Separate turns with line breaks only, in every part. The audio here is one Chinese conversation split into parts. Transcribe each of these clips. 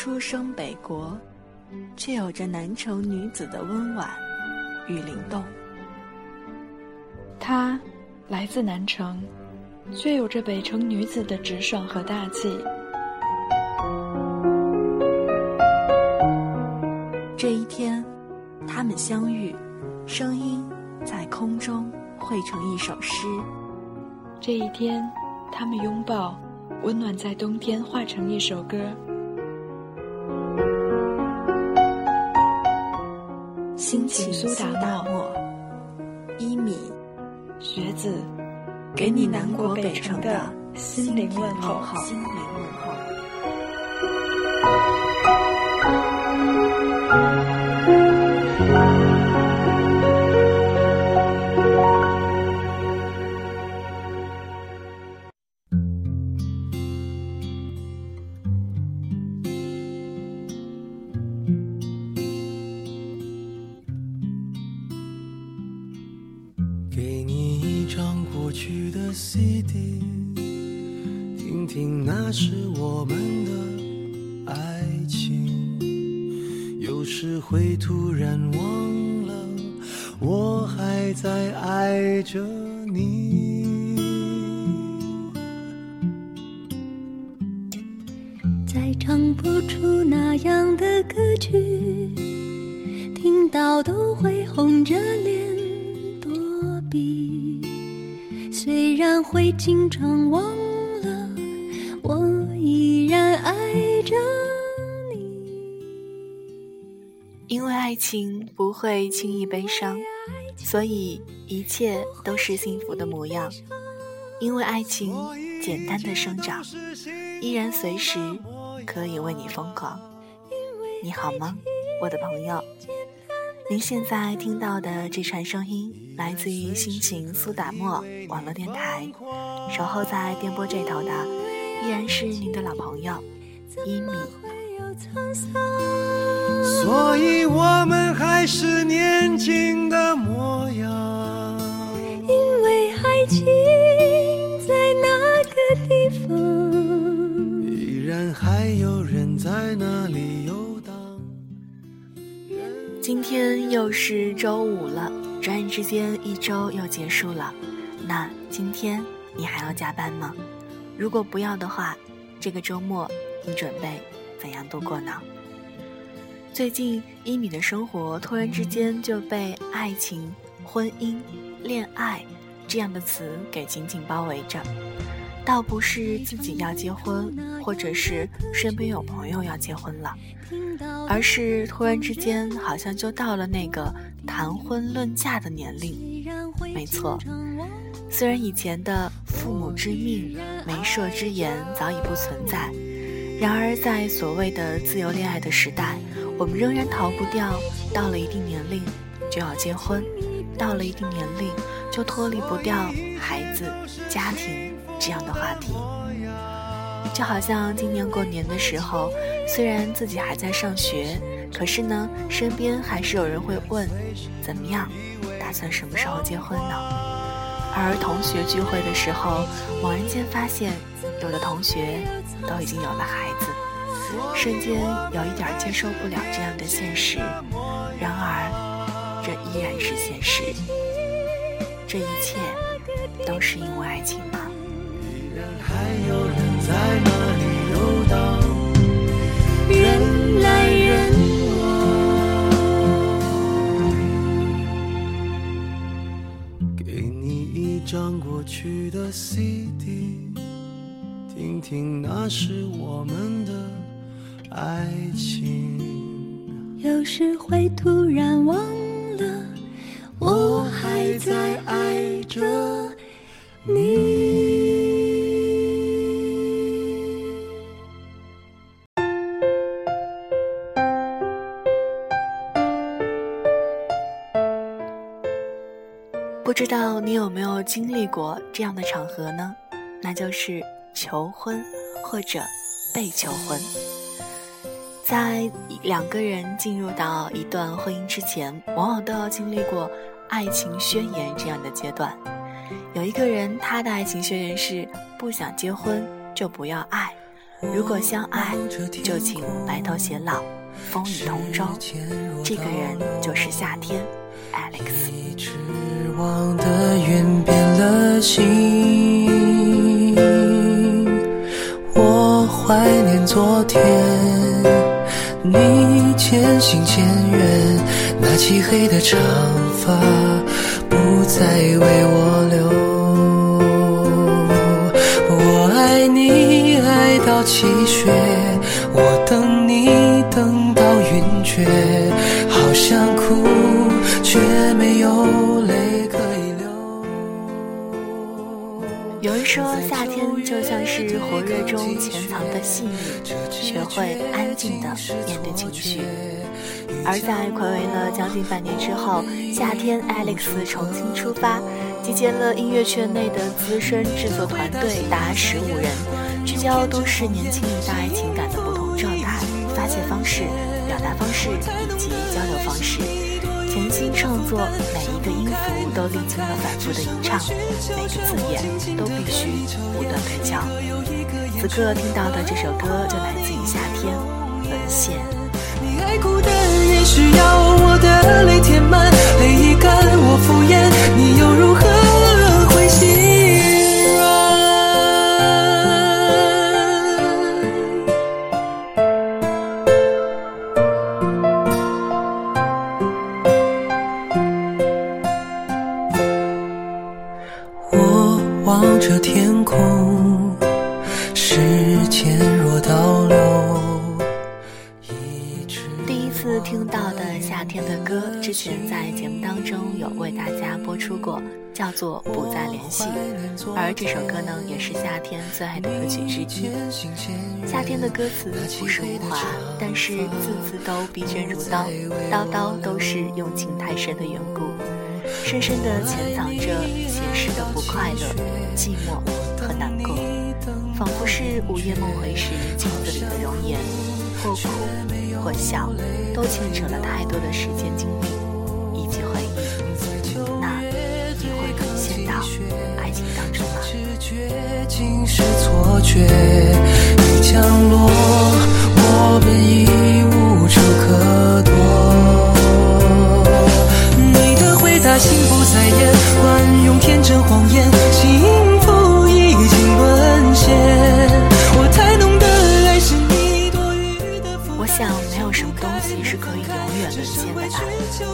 出生北国，却有着南城女子的温婉与灵动。
她来自南城，却有着北城女子的直爽和大气。
这一天，他们相遇，声音在空中汇成一首诗。
这一天，他们拥抱，温暖在冬天化成一首歌。
心情苏打大漠，一米，
学子，
给你南国北城的
心灵问候。
心灵问候。
听听那是我们的爱情。有时会突然忘了，我还在爱着你。
再唱不出那样的歌曲，听到都会红着脸然会经常忘了，我依然爱着你。
因为爱情不会轻易悲伤，所以一切都是幸福的模样。因为爱情简单的生长，依然随时可以为你疯狂。你好吗，我的朋友？您现在听到的这串声音，来自于心情苏打沫网络电台。守候在电波这头的，依然是您的老朋友一米。
所以我们还是年轻的模样。
今天又是周五了，转眼之间一周又结束了。那今天你还要加班吗？如果不要的话，这个周末你准备怎样度过呢？最近一米的生活突然之间就被爱情、婚姻、恋爱这样的词给紧紧包围着。倒不是自己要结婚，或者是身边有朋友要结婚了，而是突然之间好像就到了那个谈婚论嫁的年龄。没错，虽然以前的父母之命、媒妁之言早已不存在，然而在所谓的自由恋爱的时代，我们仍然逃不掉到了一定年龄就要结婚，到了一定年龄就脱离不掉孩子、家庭这样的话题。就好像今年过年的时候，虽然自己还在上学，可是呢，身边还是有人会问：怎么样，打算什么时候结婚呢？而同学聚会的时候，猛然间发现，有的同学都已经有了孩子，瞬间有一点接受不了这样的现实。然而，这依然是现实。这一切都是因为爱情吗？
还有人在那里游荡人来人往给你一张过去的 cd 听听那时我们的爱情。
有时会突然忘了我还在爱着你。
不知道你有没有经历过这样的场合呢？那就是求婚或者被求婚。在两个人进入到一段婚姻之前，往往都要经历过爱情宣言这样的阶段。有一个人，他的爱情宣言是不想结婚就不要爱，如果相爱，就请白头偕老，风雨同舟。这个人就是夏天，Alex。
指望的愿变了心，我怀念昨天，你渐行渐远，那漆黑的长发不再为我留。我爱你爱到积雪，我等你等到晕厥，好想哭，
说，夏天就像是火热中潜藏的细腻，学会安静的面对情绪。而在暌违了将近半年之后，夏天 Alex 重新出发，集结了音乐圈内的资深制作团队达十五人。聚焦都市年轻一代情感的不同状态、发泄方式、表达方式以及交流方式。潜心创作，每一个音符都历经了反复的吟唱，每个字眼都必须不断推敲。此刻听到的这首歌就来自于夏天，沦陷。
你爱哭的人需要我的
叫做不再联系，而这首歌呢，也是夏天最爱的歌曲之一。夏天的歌词朴实无华，但是字字都逼真如刀，刀刀都是用情太深的缘故，深深的潜藏着写诗的不快乐、寂寞和难过，仿佛是午夜梦回时镜子里的容颜，或哭或笑，都牵扯了太多的时间经历。竟是错觉，一降落，我们已无处可躲。你的回答心不在焉，惯用天真谎言，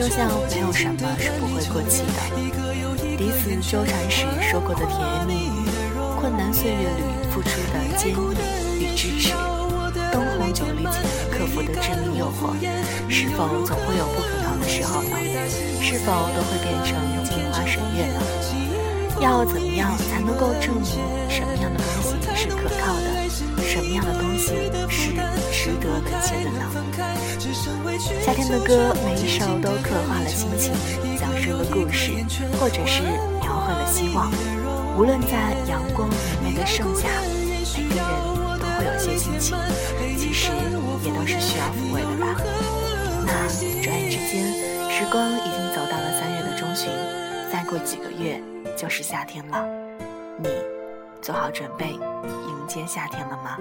就像没有什么是不会过期的。彼此纠缠时说过的甜言蜜语。困难岁月里付出的坚毅与支持，灯红酒绿前克服的致命诱惑，是否总会有不可靠的时候呢？是否都会变成镜花水月呢？要怎么样才能够证明什么样的东西是可靠的，什么样的东西是值得沦陷的呢？夏天的歌每一首都刻画了心情，讲述了故事，或者是描绘了希望。无论在阳光明媚的盛夏，每个人都会有些心情，其实也都是需要抚慰的吧。那转眼之间，时光已经走到了三月的中旬，再过几个月就是夏天了。你做好准备迎接夏天了吗？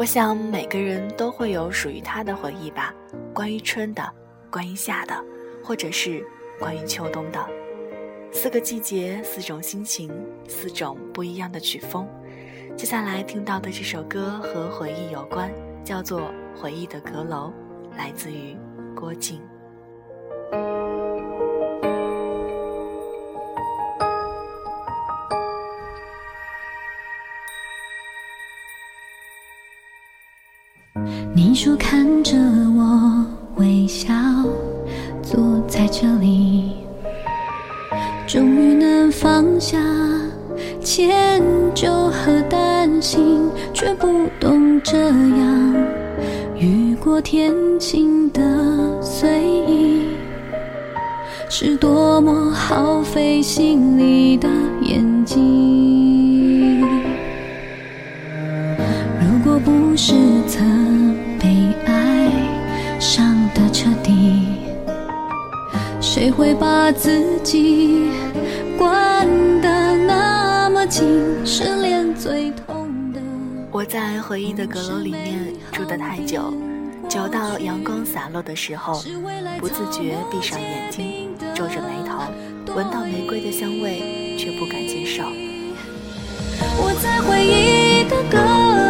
我想每个人都会有属于他的回忆吧，关于春的，关于夏的，或者是关于秋冬的。四个季节，四种心情，四种不一样的曲风。接下来听到的这首歌和回忆有关，叫做《回忆的阁楼》，来自于郭靖。
你说看着我微笑，坐在这里，终于能放下迁就和担心，却不懂这样雨过天晴的随意，是多么耗费心力的演技。谁会把自己关得那么紧？失恋最痛的。
我在回忆的阁楼里面住得太久，久到阳光洒落的时候，不自觉闭上眼睛，皱着眉头，闻到玫瑰的香味，却不敢接受。
我在回忆的阁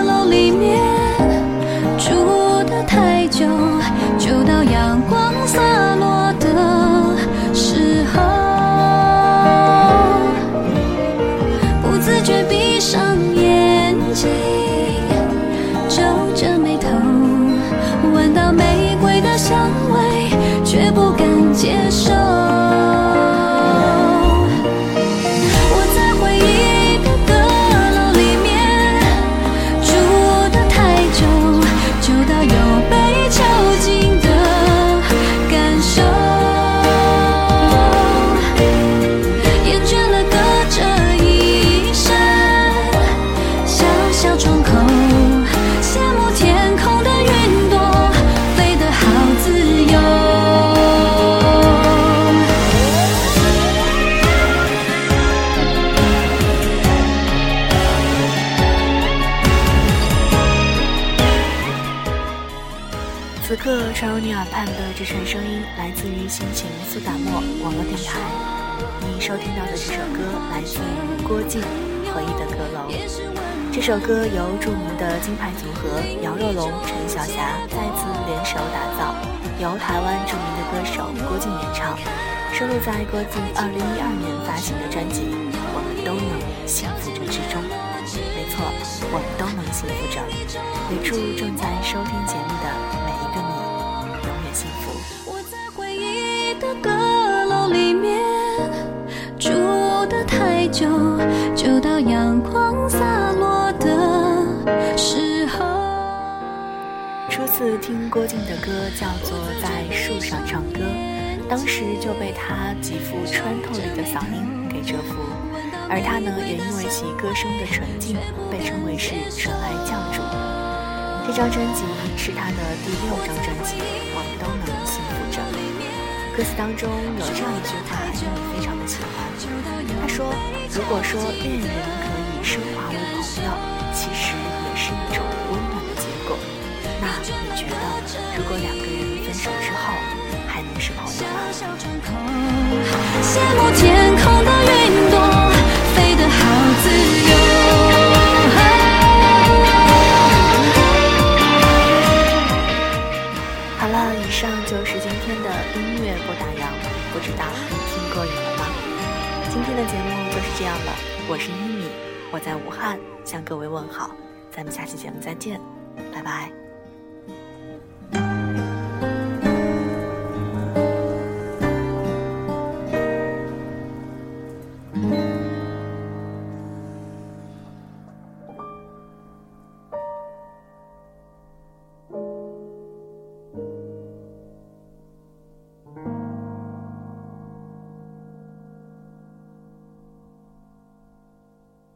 楼里面住得太久，久到阳
刻传入你耳畔的这串声音，来自于心情苏打沫网络电台。你收听到的这首歌来自于郭靖《回忆的阁楼》。这首歌由著名的金牌组合姚若龙、陈小霞再次联手打造，由台湾著名的歌手郭靖演唱，收录在郭靖2012年发行的专辑《我们都能幸福着》之中。没错，我们都能幸福着。也祝正在收听的
阁楼里面住得太久，就到阳光洒落的时候。
初次听郭靖的歌叫做《在树上唱歌》，当时就被他极富穿透力的嗓音给折服，而他呢，也因为其歌声的纯净，被称为是纯爱教主。这张专辑是他的第六张专辑，我们都能。歌词当中有这样一句话，令你非常的喜欢。他说：“如果说恋人可以升华为朋友，其实也是一种温暖的结果。那你觉得，如果两个人分手之后，还能是朋友吗？”我是一米，我在武汉向各位问好，咱们下期节目再见，拜拜。